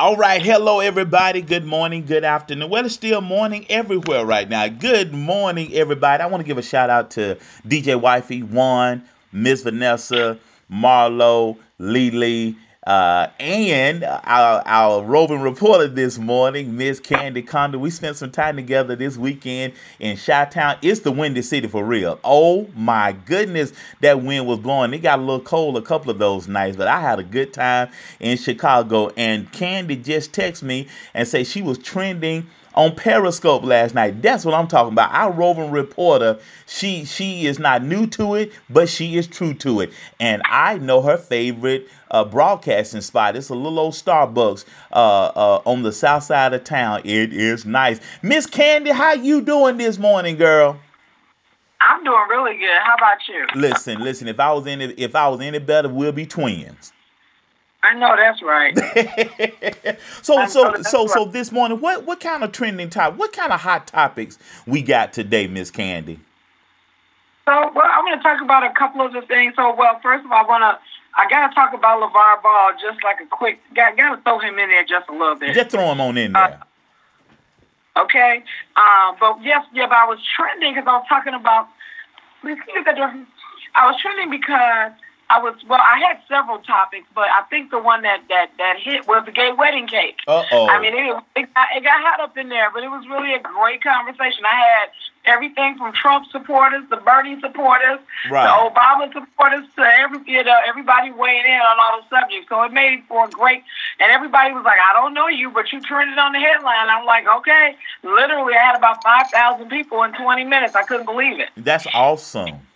All right, hello everybody. Good morning, good afternoon. Well, it's still morning everywhere right now. Good morning, everybody. I want to give a shout out to DJ Wifey, Juan, Miss Vanessa, Marlo, Lily, uh, and our, our roving reporter this morning, Miss Kandi Conda. We spent some time together this weekend in Chi-Town. It's the windy city for real. Oh my goodness, that wind was blowing. It got a little cold a couple of those nights, but I had a good time in Chicago. And Candy just texted me and say she was trending on Periscope last night. That's what I'm talking about. Our roving reporter, she she is not new to it, but she is true to it. And I know her favorite uh, broadcasting spot. It's a little old Starbucks uh, uh, on the south side of town. It is nice. Miss Kandi, how you doing this morning, girl? I'm doing really good. How about you? Listen, listen. If I was any, if I was any better, we'll be twins. I know that's right. so so so right. so this morning, what what kind of trending topic, what kind of hot topics we got today, Miss Kandi? So well, I'm going to talk about a couple of the things. So well, first of all, I want to I got to talk about LeVar Ball just like a quick. Got got to throw him in there just a little bit. Just throw him on in there. Uh, okay, uh, but yes, yeah, but I was trending because I was talking about. I was trending because I was well. I had several topics, but I think the one that that that hit was the gay wedding cake. Uh oh. I mean, it, it, got, it got hot up in there, but it was really a great conversation. I had everything from Trump supporters, the Bernie supporters, right. the Obama supporters, to every you know everybody weighing in on all the subjects. So it made for a great. And everybody was like, "I don't know you, but you turned it on the headline." I'm like, "Okay." Literally, I had about five thousand people in 20 minutes. I couldn't believe it. That's awesome.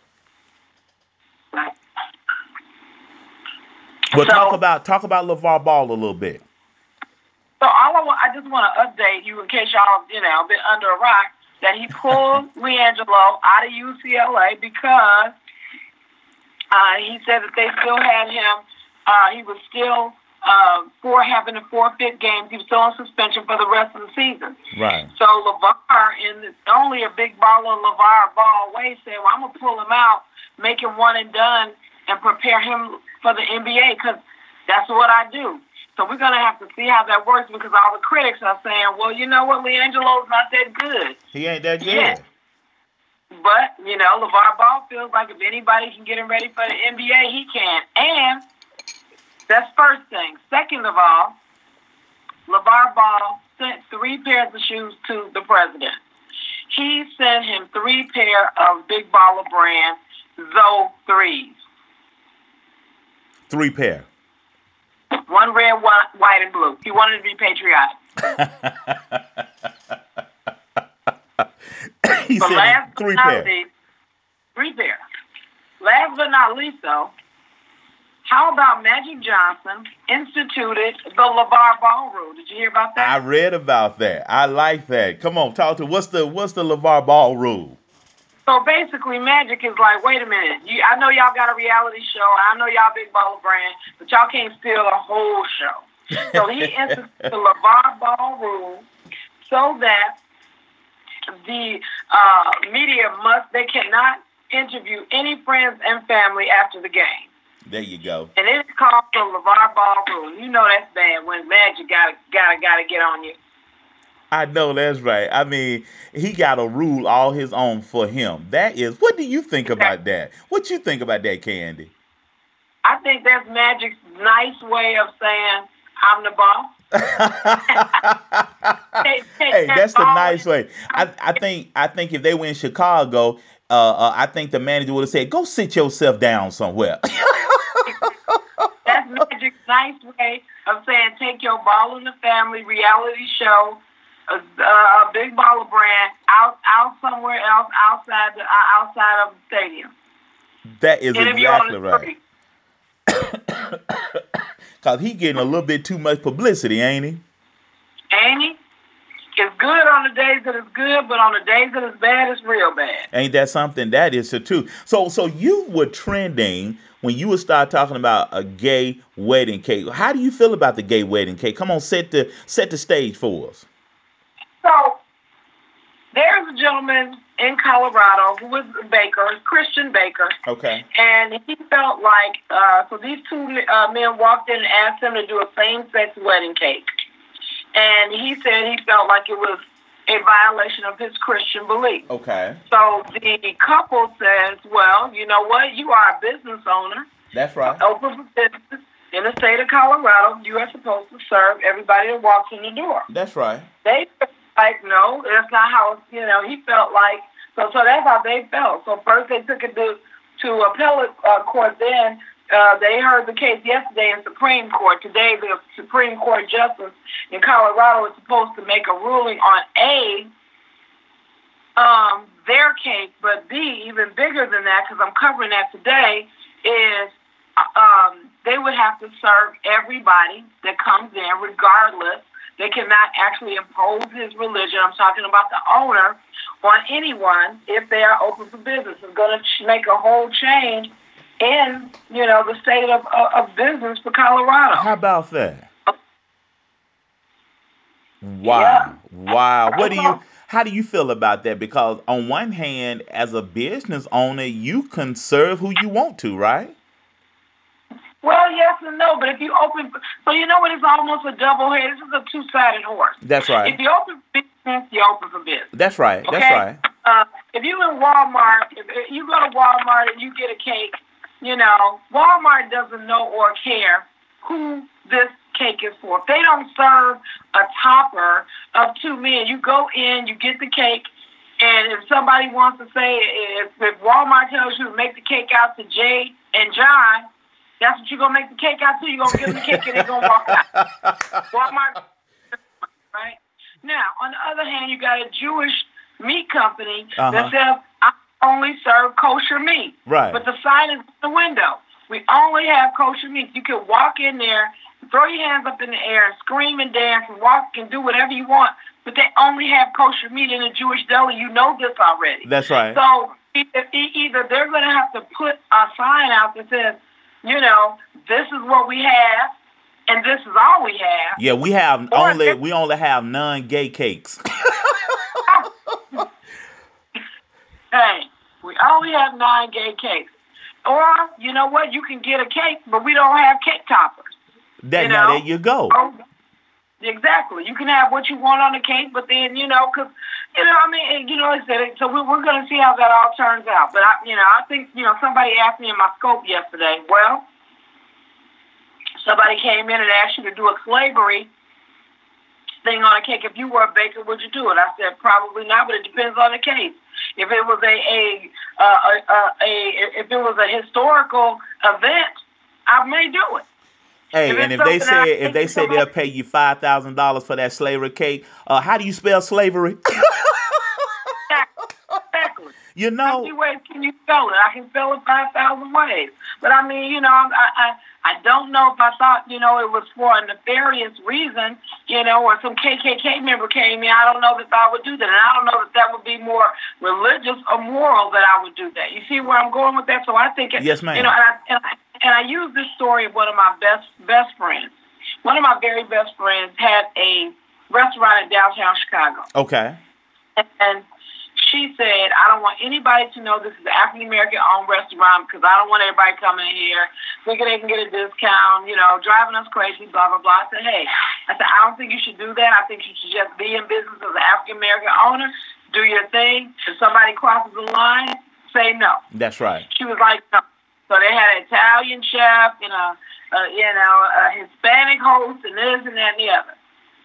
But so, talk about talk about LeVar Ball a little bit. So all I want, I just want to update you in case y'all, you know, been under a rock, that he pulled LiAngelo out of UCLA because uh, he said that they still had him. Uh, he was still uh, for having to forfeit games. He was still on suspension for the rest of the season. Right. So LeVar, in only a big baller LeVar Ball way, said, "Well, I'm gonna pull him out, make him one and done, and prepare him for the NBA because that's what I do. So we're gonna have to see how that works because all the critics are saying, well, you know what, LiAngelo's not that good. He ain't that good. Yeah. But you know, LeVar Ball feels like if anybody can get him ready for the NBA, he can. And that's first thing. Second of all, LeVar Ball sent three pairs of shoes to the president. He sent him three pair of Big Baller brand Zoe threes. Three pair. One red, one white, and blue. He wanted to be patriotic. he but said three pair. Least, three pair. Last but not least, though, how about Magic Johnson instituted the LeVar Ball rule? Did you hear about that? I read about that. I like that. Come on, talk to what's the what's the LeVar Ball rule? So basically, Magic is like, wait a minute. You, I know y'all got a reality show. I know y'all big baller brand, but y'all can't steal a whole show. So he instituted the LeVar Ball rule so that the uh, media must, they cannot interview any friends and family after the game. There you go. And it's called the LeVar Ball rule. You know that's bad when Magic gotta gotta gotta get on you. I know that's right. I mean, he got a rule all his own for him. That is. What do you think about that? What you think about that, Kandi? I think that's Magic's nice way of saying I'm the boss. hey, that's a nice way. I, I think I think if they were in Chicago, uh, uh, I think the manager would have said, "Go sit yourself down somewhere." that's Magic's nice way of saying, "Take your ball in the family reality show a, a big baller brand out out somewhere else outside the uh, outside of the stadium. That is exactly right. Cause he getting a little bit too much publicity, ain't he? Ain't he? It's good on the days that it's good, but on the days that it's bad, it's real bad. Ain't that something? That is so too. So, so you were trending when you would start talking about a gay wedding cake. How do you feel about the gay wedding cake? Come on, set the set the stage for us. So there's a gentleman in Colorado who was a baker, Christian baker. Okay. And he felt like, uh, so these two uh, men walked in and asked him to do a same sex wedding cake. and he said he felt like it was a violation of his Christian belief. Okay. So the couple says, well, you know what? You are a business owner. That's right. Open for business in the state of Colorado. You are supposed to serve everybody that walks in the door. That's right. They like, no, that's not how. You know, he felt like so. So that's how they felt. So first they took it to to appellate uh, court. Then uh, they heard the case yesterday in Supreme Court. Today, the Supreme Court justice in Colorado is supposed to make a ruling on A, um, their case, but B, even bigger than that, because I'm covering that today, is um, they would have to serve everybody that comes in, regardless. They cannot actually impose his religion. I'm talking about the owner on anyone if they are open for business. It's going to make a whole change in you know the state of of business for Colorado. How about that? Wow, yeah. wow. What do you? How do you feel about that? Because on one hand, as a business owner, you can serve who you want to, right? Well, yes and no, but if you open, so you know what? It's almost a double head. This is a two-sided horse. That's right. If you open business, you open for business. That's right. Okay? That's right. Uh, if you in Walmart, if you go to Walmart and you get a cake, you know, Walmart doesn't know or care who this cake is for. If they don't serve a topper of two men, you go in, you get the cake, and if somebody wants to say, if, if Walmart tells you to make the cake out to Jay and John, that's what you're gonna make the cake out to. You're gonna give them the cake and they're gonna walk out. Walk Walmart, right? Now, on the other hand, you got a Jewish meat company uh-huh. that says, I only serve kosher meat. Right. But the sign is in the window. We only have kosher meat. You can walk in there, throw your hands up in the air, and scream and dance and walk and do whatever you want. But they only have kosher meat in a Jewish deli. You know this already. That's right. So either they're going to have to put a sign out that says, you know, this is what we have, and this is all we have. Yeah, we have only we only have non-gay cakes. hey, we only have nine gay cakes. Or, you know what, you can get a cake, but we don't have cake toppers. That, you know? Now, there you go. Oh, exactly. You can have what you want on the cake, but then, you know, because, you know, I mean, you know, I said it, so we, we're going to see how that all turns out. But, I, you know, I think, you know, somebody asked me in my scope yesterday, well, somebody came in and asked you to do a slavery thing on a cake. If you were a baker, would you do it? I said, probably not, but it depends on the case. If it was a a, uh, a, a, a if it was a historical event, I may do it. Hey, if and if they say if they say they'll pay you five thousand dollars for that slavery cake, uh, how do you spell slavery? exactly. You know, how many ways can you spell it? I can spell it five thousand ways. But I mean, you know, I, I I don't know if I thought, you know, it was for a nefarious reason, you know, or some KKK member came in. I don't know that I would do that. And I don't know that that would be more religious or moral that I would do that. You see where I'm going with that? So I think, yes, ma'am. you know, and I, and I, and I use this story of one of my best, best friends. One of my very best friends had a restaurant in downtown Chicago. Okay. And, she said, I don't want anybody to know this is an African American owned restaurant because I don't want everybody coming in here thinking they can get a discount, you know, driving us crazy, blah, blah, blah. I said, hey, I said, I don't think you should do that. I think you should just be in business as an African American owner, do your thing. If somebody crosses the line, say no. That's right. She was like, no. So they had an Italian chef and a, a you know, a Hispanic host and this and that and the other.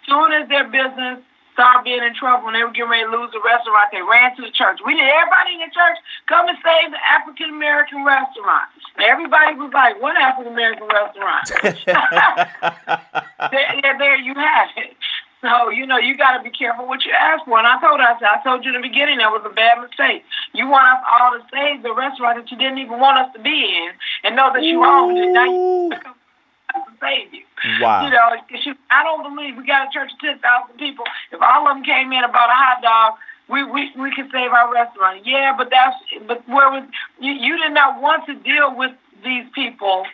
Soon as their business started being in trouble and they were getting ready to lose the restaurant, they ran to the church. We need everybody in the church come and save the African American restaurant. And everybody was like, "What African American restaurant?" there, yeah, there you have it. So, you know, you got to be careful what you ask for. And I told us, I told you in the beginning that was a bad mistake. You want us all to save the restaurant that you didn't even want us to be in and know that you owned it. Now you to save you. Wow. You know, she, I don't believe we got a church of 10,000 people. If all of them came in about a hot dog, we, we, we could save our restaurant. Yeah, but that's, but where was, you, you did not want to deal with these people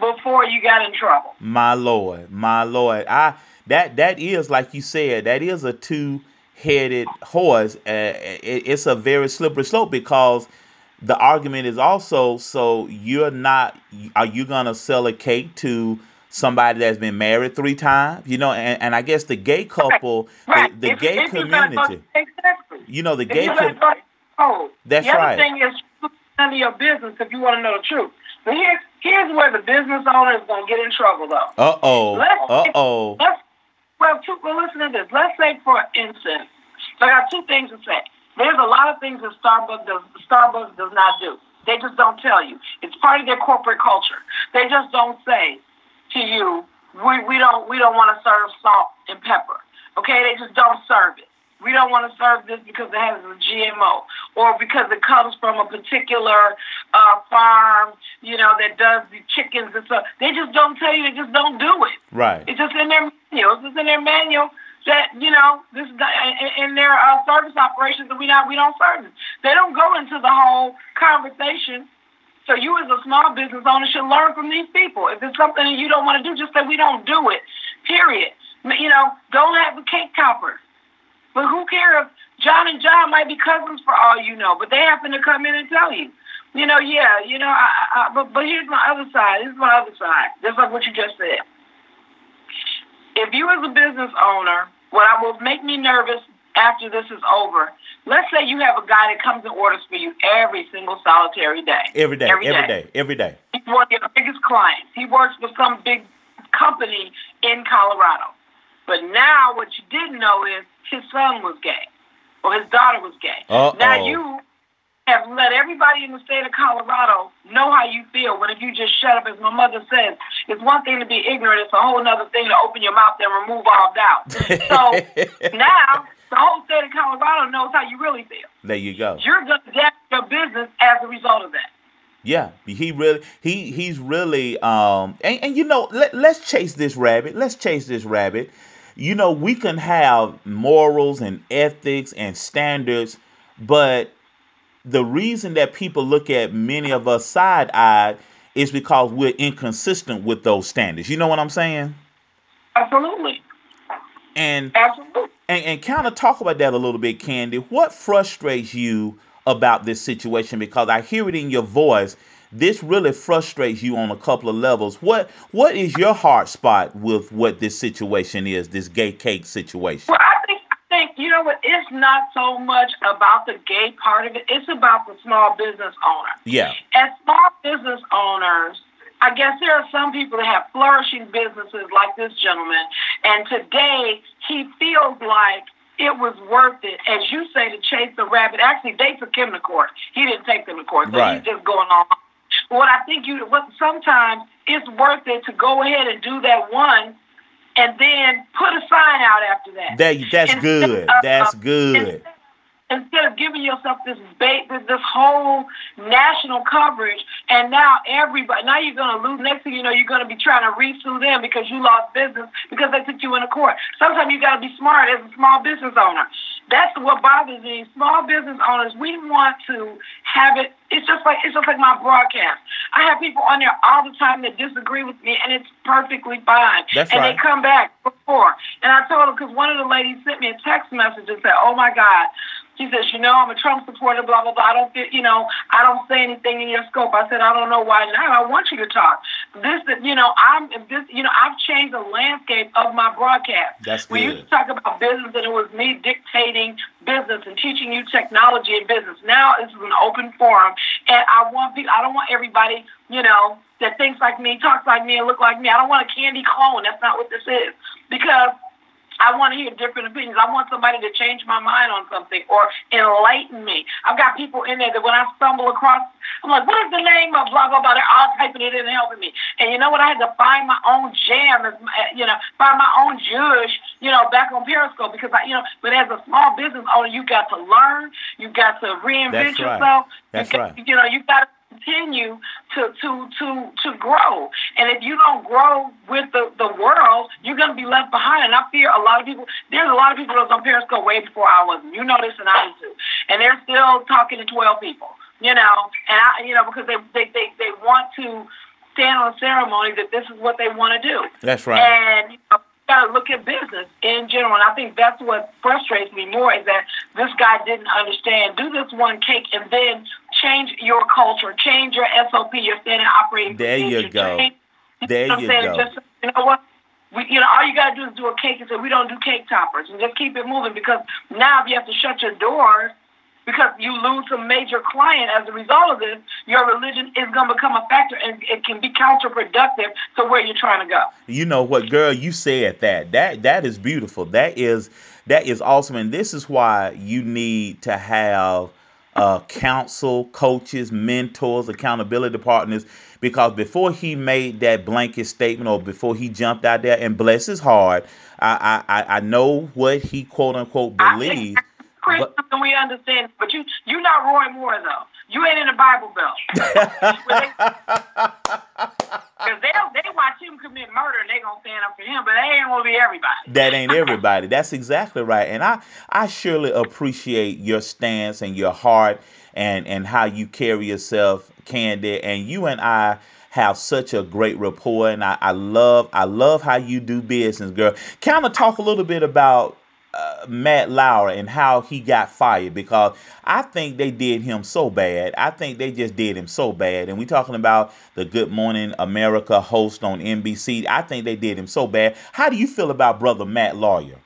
before you got in trouble. My Lord, my Lord. I, that, that is, like you said, that is a two headed horse. Uh, it, it's a very slippery slope because the argument is also so you're not are you gonna sell a cake to somebody that's been married three times, you know, and, and I guess the gay couple, right. the, the if, gay if community, exactly. you know, the if gay community. Oh, that's the right. The other thing is none of your business if you want to know the truth. But here's here's where the business owner is going to get in trouble, though. Uh oh. Uh oh. Well, two, well, listen to this. Let's say, for instance, I got two things to say. There's a lot of things that Starbucks does, Starbucks does not do. They just don't tell you. It's part of their corporate culture. They just don't say to you, we, we don't we don't want to serve salt and pepper. Okay, they just don't serve it. We don't want to serve this because it has a GMO or because it comes from a particular uh, farm, you know, that does the chickens and stuff. They just don't tell you. They just don't do it. Right. It's just in their manual. It's in their manual that you know this in their uh, service operations that we not we don't service. They don't go into the whole conversation. So you as a small business owner should learn from these people. If it's something that you don't want to do, just say we don't do it. Period. You know, don't have the cake topper. But who cares if John and John might be cousins for all you know, but they happen to come in and tell you. You know, yeah, you know, I, I, but but here's my other side. This is my other side. Just like what you just said. If you as a business owner, what I will make me nervous after this is over, let's say you have a guy that comes and orders for you every single solitary day. Every day, every, every day. day, every day. He's one of your biggest clients. He works for some big company in Colorado. But now what you didn't know is his son was gay or his daughter was gay. Uh-oh. Now you have let everybody in the state of Colorado know how you feel. But if you just shut up, as my mother says, it's one thing to be ignorant. It's a whole other thing to open your mouth and remove all doubt. So now the whole state of Colorado knows how you really feel. There you go. You're going to damage your business as a result of that. Yeah, he really he he's really um and, and you know let, let's chase this rabbit. Let's chase this rabbit you know, we can have morals and ethics and standards, but the reason that people look at many of us side eyed is because we're inconsistent with those standards. You know what I'm saying? Absolutely. And Absolutely. And, and kind of talk about that a little bit, Kandi. What frustrates you about this situation? Because I hear it in your voice this really frustrates you on a couple of levels. What what is your heart spot with what this situation is, this gay cake situation? Well, I think I think you know what, it's not so much about the gay part of it, it's about the small business owner. Yeah. As small business owners, I guess there are some people that have flourishing businesses like this gentleman, and today he feels like it was worth it, as you say, to chase the rabbit. Actually, they took him to court. He didn't take them to court, so right. he's just going on what I think you what sometimes it's worth it to go ahead and do that one and then put a sign out after that. That that's instead good. Of, uh, that's good instead of giving yourself this bait, this whole national coverage, and now everybody, now you're going to lose. Next thing you know, you're going to be trying to resue them because you lost business because they took you in a court. Sometimes you got to be smart as a small business owner. That's what bothers me. Small business owners, we want to have it. It's just like it's just like my broadcast. I have people on there all the time that disagree with me, and it's perfectly fine. That's and right. they come back before, and I told them because one of the ladies sent me a text message and said, "Oh my God." She says, you know, I'm a Trump supporter, blah, blah, blah. I don't feel, you know, I don't say anything in your scope. I said, I don't know why now. I want you to talk. This, you know, I'm, this, you know, I've changed the landscape of my broadcast. That's good. We used to talk about business and it was me dictating business and teaching you technology and business. Now this is an open forum and I want people, I don't want everybody, you know, that thinks like me, talks like me, and look like me. I don't want a candy clone. That's not what this is. Because I want to hear different opinions. I want somebody to change my mind on something or enlighten me. I've got people in there that when I stumble across, I'm like, what is the name of blah, blah, blah? They're all typing it in and helping me. And you know what? I had to find my own jam, you know, find my own judge, you know, back on Periscope because I, you know, but as a small business owner, you got to learn, you got to reinvent That's yourself. Right. That's you got, right. You know, you got to continue to to to to grow. And if you don't grow with the, the world, you're gonna be left behind. And I fear a lot of people there's a lot of people that was on Periscope way before I was. You know this and I do too. And they're still talking to twelve people. You know, and I you know, because they they, they, they want to stand on a ceremony that this is what they want to do. That's right. And you know, got to look at business in general. And I think that's what frustrates me more is that this guy didn't understand. Do this one cake and then change your culture, change your SOP, your standard operating There procedure. you go. Change, there you, go. Just you know what? We, you know, all you gotta do is do a cake and say we don't do cake toppers, and just keep it moving. Because now, if you have to shut your doors because you lose a major client as a result of this, your religion is going to become a factor and it can be counterproductive to where you're trying to go. You know what, girl, you said that. That that is beautiful. That is that is awesome and this is why you need to have uh, counsel, coaches, mentors, accountability partners because before he made that blanket statement or before he jumped out there and bless his heart, I I, I know what he quote unquote believes. Christians but, we understand, but you you're not Roy Moore though. You ain't in the Bible Belt. Because they they watch him commit murder and they gonna stand up for him, but they ain't gonna be everybody. That ain't everybody. That's exactly right. And I I surely appreciate your stance and your heart and and how you carry yourself, Kandi. And you and I have such a great rapport and I, I love I love how you do business, girl. Kind of talk a little bit about uh, Matt Lauer and how he got fired because I think they did him so bad. I think they just did him so bad. And we're talking about the Good Morning America host on NBC. I think they did him so bad. How do you feel about brother Matt Lauer?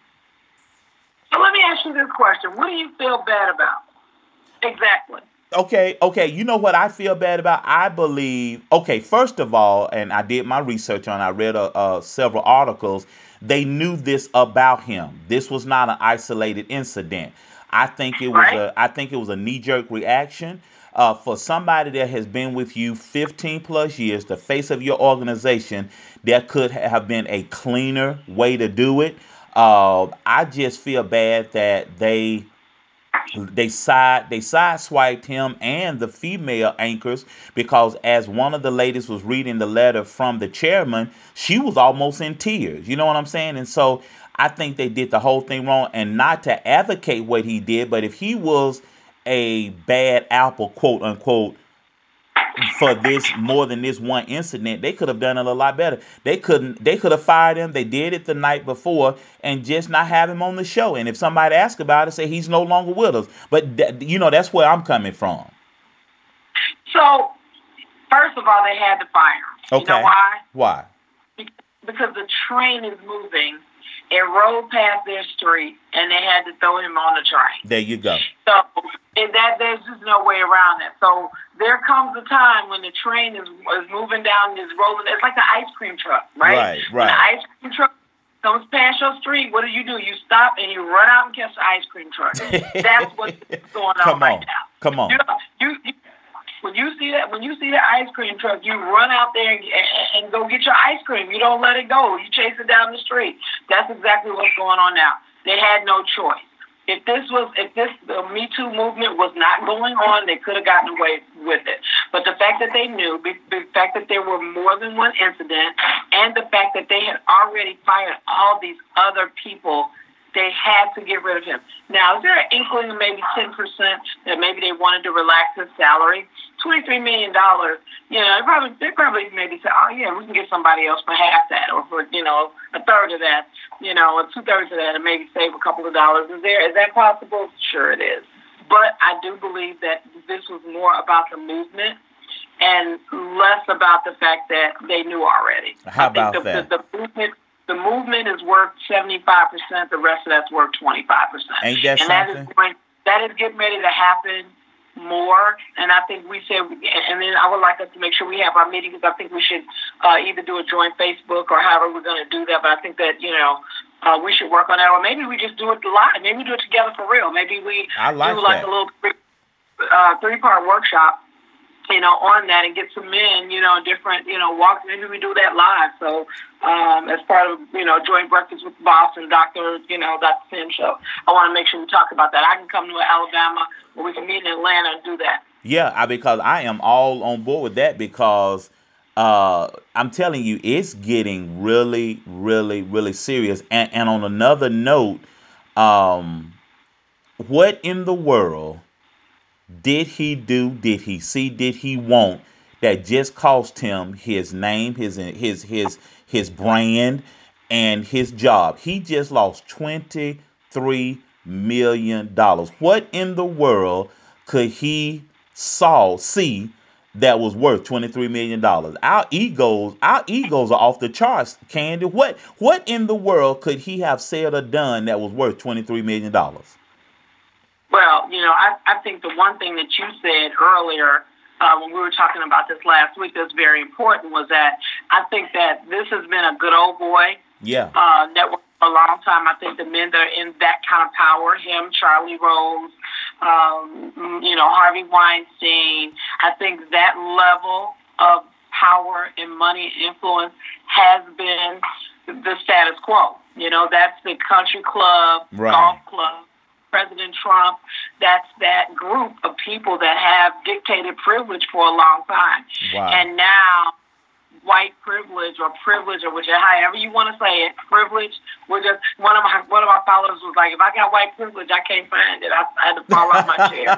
So let me ask you this question: What do you feel bad about? Exactly. Okay, okay. You know what I feel bad about? I believe. Okay, first of all, and I did my research on. I read uh, uh, several articles they knew this about him. This was not an isolated incident. I think it was a I think it was a knee jerk reaction. Uh, for somebody that has been with you 15 plus years, the face of your organization, there could have been a cleaner way to do it. Uh, I just feel bad that they they side they sideswiped him and the female anchors because as one of the ladies was reading the letter from the chairman, she was almost in tears. You know what I'm saying? And so I think they did the whole thing wrong and not to advocate what he did, but if he was a bad apple, quote unquote, for this more than this one incident. They could have done it a lot better. They couldn't. They could have fired him. They did it the night before and just not have him on the show. And if somebody asks about it, say he's no longer with us. But th- you know that's where I'm coming from. So, first of all, they had to fire him. Okay. You know why? Why? Because the train is moving it rolled past their street, and they had to throw him on the train. There you go. So, and that there's just no way around it. So there comes a time when the train is is moving down, is rolling. It's like the ice cream truck, right? Right, right. When the ice cream truck comes past your street, what do you do? You stop and you run out and catch the ice cream truck. That's what's going on, Come on right now. Come on. You, you, you when you see that, when you see the ice cream truck, you run out there and, and, and go get your ice cream. You don't let it go. You chase it down the street. That's exactly what's going on now. They had no choice. If this was, if this the Me Too movement was not going on, they could have gotten away with it. But the fact that they knew, the fact that there were more than one incident, and the fact that they had already fired all these other people they had to get rid of him. Now, is there an inkling of maybe 10% that maybe they wanted to relax his salary? $23 million, you know, they probably, they probably maybe say, oh, yeah, we can get somebody else for half that or for, you know, a third of that, you know, or two thirds of that and maybe save a couple of dollars. Is there, is that possible? Sure it is. But I do believe that this was more about the movement and less about the fact that they knew already. How about the, that? The, the movement the movement is worth 75%, the rest of that's worth 25%. Ain't that and something? That is, going, that is getting ready to happen more. And I think we said, and then I would like us to make sure we have our meetings. I think we should uh, either do a joint Facebook or however we're going to do that. But I think that, you know, uh, we should work on that. Or maybe we just do it live. Maybe we do it together for real. Maybe we I like do like that. a little three, uh, three part workshop you know, on that and get some men, you know, different, you know, walks. Maybe we do that live. So, um, as part of, you know, joint breakfast with the boss and Dr., you know, Dr. Tim show, I want to make sure we talk about that. I can come to Alabama or we can meet in Atlanta and do that. Yeah, I, because I am all on board with that because uh, I'm telling you, it's getting really, really, really serious. And, and on another note, um, what in the world did he do, did he see, did he want that just cost him his name, his his his his brand, and his job? He just lost twenty three million dollars. What in the world could he saw see that was worth twenty three million dollars. Our egos, our egos are off the charts. Kandi, what what in the world could he have said or done that was worth twenty three million dollars? Well, you know, I I think the one thing that you said earlier uh, when we were talking about this last week that's very important was that I think that this has been a good old boy yeah. uh, network for a long time. I think the men that are in that kind of power, him, Charlie Rose, um, you know, Harvey Weinstein, I think that level of power and money influence has been the status quo. You know, that's the country club, right. golf club, President Trump. That's that group of people that have dictated privilege for a long time. Wow. And now white privilege or privilege or whichever however you want to say it, privilege. We're just one of my one of my followers was like, if I got white privilege, I can't find it. I, I had to fall out my chair.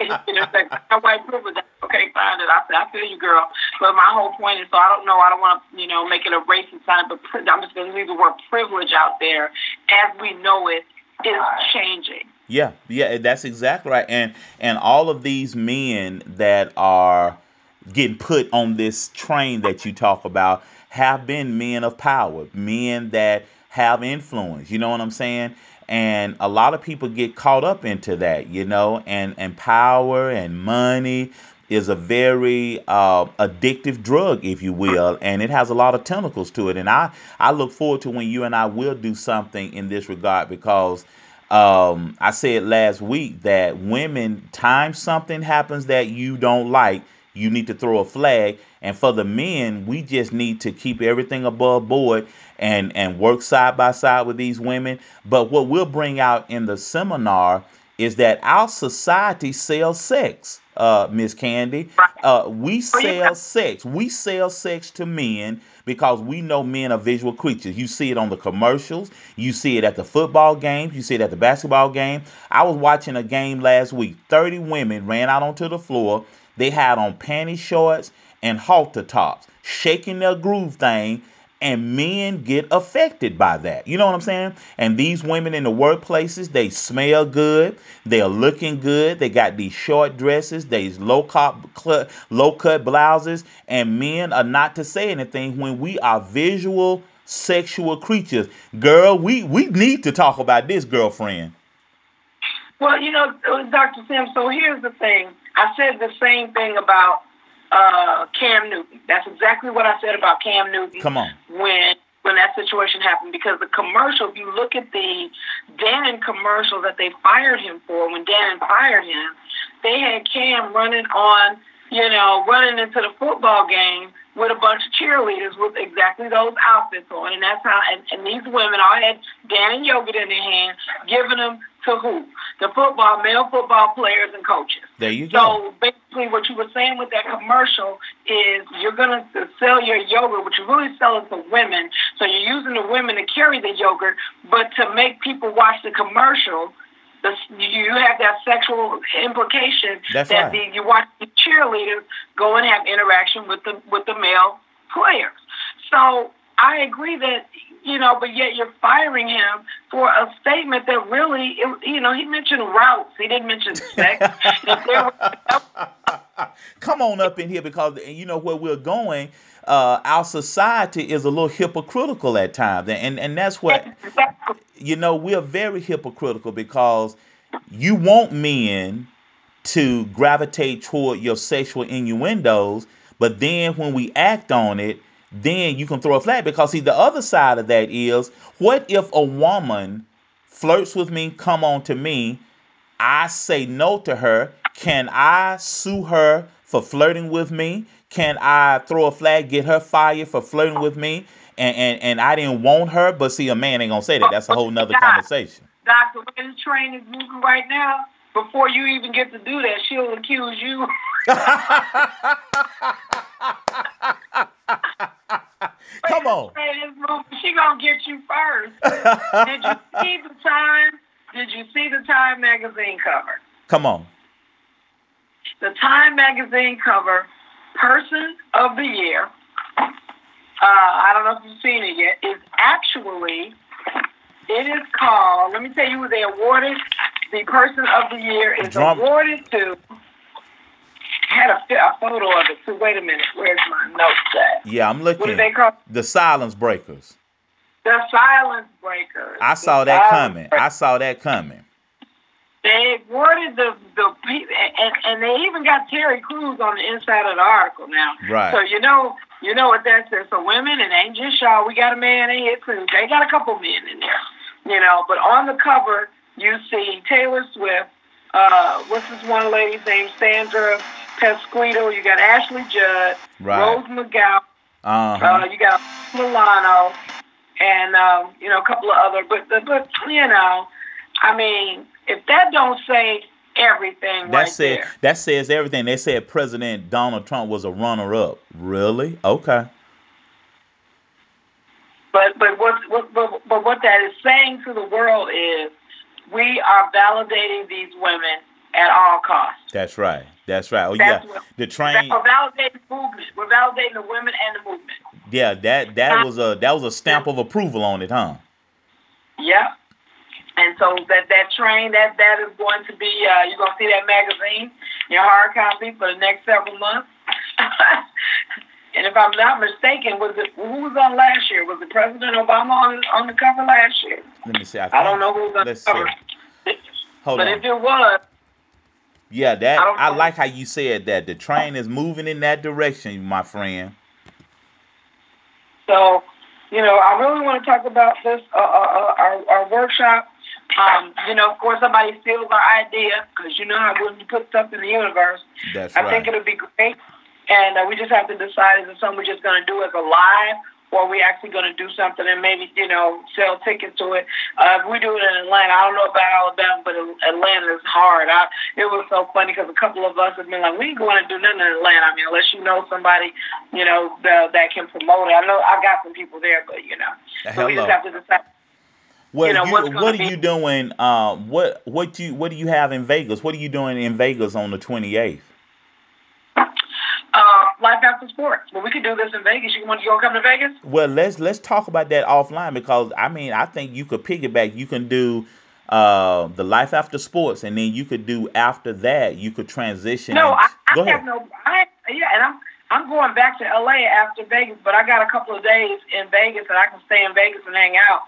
you know, like, I got white privilege, I can't find it. I said, I feel you, girl. But my whole point is, so I don't know. I don't want to, you know, make it a racist sign, but I'm just going to leave the word privilege out there as we know it is changing. Yeah, yeah, eh, that's exactly right. And and all of these men that are getting put on this train that you talk about have been men of power, men that have influence. You know what I'm saying? And a lot of people get caught up into that, you know, and and power and money is a very uh, addictive drug, if you will, and it has a lot of tentacles to it. And I, I look forward to when you and I will do something in this regard because um, I said last week that women, time something happens that you don't like, you need to throw a flag. And for the men, we just need to keep everything above board and and work side by side with these women. But what we'll bring out in the seminar is that our society sells sex uh, Miss Kandi. Uh, we sell sex. We sell sex to men because we know men are visual creatures. You see it on the commercials. You see it at the football games. You see it at the basketball game. I was watching a game last week. 30 women ran out onto the floor. They had on panty shorts and halter tops, shaking their groove thing and men get affected by that. You know what I'm saying? And these women in the workplaces, they smell good, they're looking good, they got these short dresses, these low cut low cut blouses, and men are not to say anything when we are visual sexual creatures. Girl, we we need to talk about this, girlfriend. Well, you know, uh, Dr. Sim, so here's the thing. I said the same thing about uh, Cam Newton. That's exactly what I said about Cam Newton. Come on. When when that situation happened, because the commercial, if you look at the Dannon commercial that they fired him for, when Dannon fired him, they had Cam running on, you know, running into the football game with a bunch of cheerleaders with exactly those outfits on, and that's how. And, and these women all had Dannon yogurt in their hand, giving them to who? The football, male football players and coaches. There you go. So basically, what you were saying with that commercial is you're going to sell your yogurt, but you're really selling to women. So you're using the women to carry the yogurt, but to make people watch the commercial, the, you have that sexual implication That's that right. the, you watch the cheerleaders go and have interaction with the with the male players. So I agree that you know, but yet you're firing him for a statement that really, you know, he mentioned routes. He didn't mention sex. Come on up in here because you know where we're going. Uh, our society is a little hypocritical at times, and and that's what you know. We're very hypocritical because you want men to gravitate toward your sexual innuendos, but then when we act on it then you can throw a flag because see the other side of that is what if a woman flirts with me come on to me i say no to her can i sue her for flirting with me can i throw a flag get her fired for flirting with me and and, and i didn't want her but see a man ain't gonna say that that's a whole nother conversation doctor way the train is moving right now before you even get to do that she'll accuse you Come on. Moving, She gonna get you first. Did you see the time? Did you see the Time magazine cover? Come on. The Time magazine cover, Person of the Year. Uh, I don't know if you've seen it yet. Is actually it is called. Let me tell you who they awarded. The Person of the Year is Drum. awarded to had a, a photo of it. So wait a minute, where's my notes at? Yeah, I'm looking. What do they call the silence breakers? The silence breakers. I saw that coming. Breakers. I saw that coming. They worded the the and, and they even got Terry Crews on the inside of the article now. Right. So you know you know what that says. So women and ain't just y'all. We got a man in here too. They got a couple men in there. You know, but on the cover you see Taylor Swift. Uh, what's this one lady's name? Sandra Pesquito. You got Ashley Judd. Right. Rose McGowan. Uh-huh. Uh, you got Milano, and um, you know a couple of other. But but you know, I mean if that don't say everything that right said there. that says everything. They said President Donald Trump was a runner up. Really? Okay. But but what, what but, but what that is saying to the world is we are validating these women at all costs. That's right. That's right. Oh That's yeah, what, the train. We're validating movement. We're validating the women and the movement. Yeah, that that was a that was a stamp of approval on it, huh? Yeah. And so that that train that that is going to be uh, you're gonna see that magazine, your hard copy for the next several months. and if I'm not mistaken, was it who was on last year? Was it President Obama on on the cover last year? Let me see. I, I don't know who was on the cover. See. Hold but on. if it was, yeah, that I, I like how you said that the train is moving in that direction, my friend. So, you know, I really want to talk about this uh, uh, uh our our workshop um, you know, of course, somebody steals our idea because you know how when you put stuff in the universe, That's I right. think it'll be great. And uh, we just have to decide is it something we're just going to do as a live or are we actually going to do something and maybe, you know, sell tickets to it. Uh, if we do it in Atlanta, I don't know about Alabama, but Atlanta is hard. I, it was so funny because a couple of us have been like, we ain't going to do nothing in Atlanta. I mean, unless you know somebody, you know, the, that can promote it. I know I got some people there, but, you know. So we just have to decide well, you know, you, what are you doing? Uh, what what you what do you have in Vegas? What are you doing in Vegas on the twenty eighth? Uh, life after sports. Well, we could do this in Vegas. You want you to come to Vegas? Well, let's let's talk about that offline because I mean I think you could piggyback. You can do uh, the life after sports, and then you could do after that. You could transition. No, I, I go have ahead. no. I yeah, and I'm I'm going back to LA after Vegas, but I got a couple of days in Vegas that I can stay in Vegas and hang out.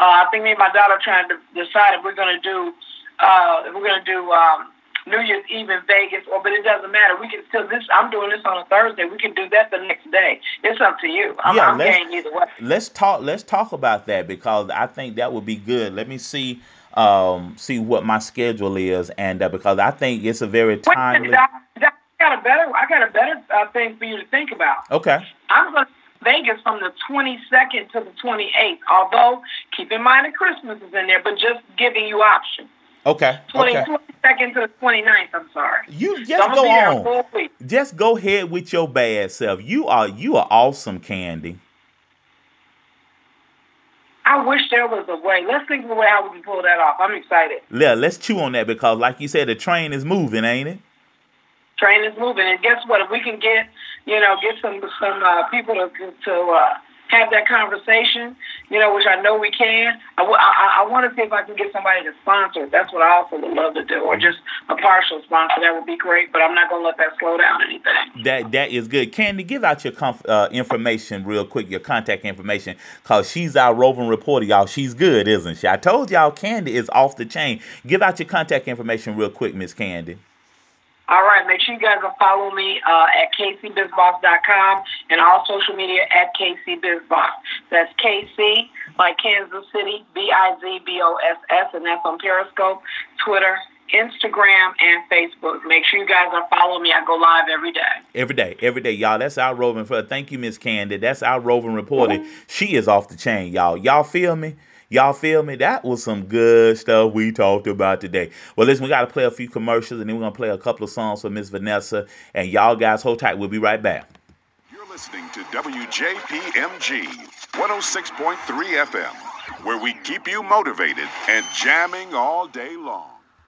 Uh, I think me and my daughter are trying to decide if we're going to do uh, if we're going to do um, New Year's Eve in Vegas, or but it doesn't matter. We can still this. I'm doing this on a Thursday. We can do that the next day. It's up to you. I'm, yeah, I'm let's, either way. Let's talk. Let's talk about that because I think that would be good. Let me see. Um, see what my schedule is, and uh, because I think it's a very timely. Wait, I, I got a better. I got a better uh, thing for you to think about. Okay. I'm going to Vegas from the 22nd to the 28th. Although, keep in mind that Christmas is in there, but just giving you options. Okay. 20, okay. 22nd to the 29th, I'm sorry. You just so go on. Just go ahead with your bad self. You are you are awesome, Kandi. I wish there was a way. Let's think of a way how we can pull that off. I'm excited. Yeah, let's chew on that because, like you said, the train is moving, ain't it? train is moving. And guess what? If we can get, you know, get some some uh, people to to uh, have that conversation, you know, which I know we can. I, I, I want to see if I can get somebody to sponsor. That's what I also would love to do, or just a partial sponsor. That would be great. But I'm not going to let that slow down anything. That that is good. Kandi, give out your uh, information real quick, your contact information, cause she's our roving reporter, y'all. She's good, isn't she? I told y'all, Kandi is off the chain. Give out your contact information real quick, Miss Kandi. All right, make sure you guys are follow me uh, at kcbizboss.com and all social media at kcbizboss. That's KC, like Kansas City, B-I-Z-B-O-S-S, and that's on Periscope, Twitter, Instagram, and Facebook. Make sure you guys are following me. I go live every day. Every day, every day, y'all. That's our roving. For thank you, Miss Kandi. That's our roving reporter. Mm-hmm. She is off the chain, y'all. Y'all feel me? Y'all feel me? That was some good stuff we talked about today. Well, listen, we got to play a few commercials and then we're going to play a couple of songs for Miss Vanessa. And y'all guys hold tight. We'll be right back. You're listening to WJPMG 106.3 FM, where we keep you motivated and jamming all day long.